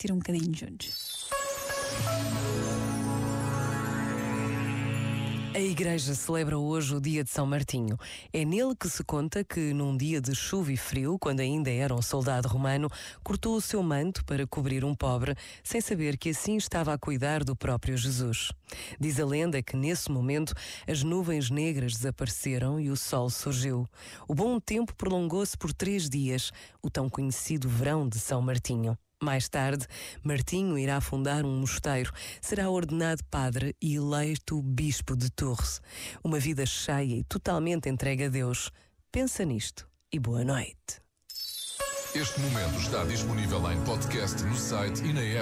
refletir um bocadinho juntos. A Igreja celebra hoje o dia de São Martinho. É nele que se conta que, num dia de chuva e frio, quando ainda era um soldado romano, cortou o seu manto para cobrir um pobre, sem saber que assim estava a cuidar do próprio Jesus. Diz a lenda que, nesse momento, as nuvens negras desapareceram e o sol surgiu. O bom tempo prolongou-se por três dias, o tão conhecido verão de São Martinho. Mais tarde, Martinho irá fundar um mosteiro, será ordenado padre e eleito bispo de Torres. Uma vida cheia e totalmente entregue a Deus. Pensa nisto e boa noite. Este momento está disponível em podcast no site e na app.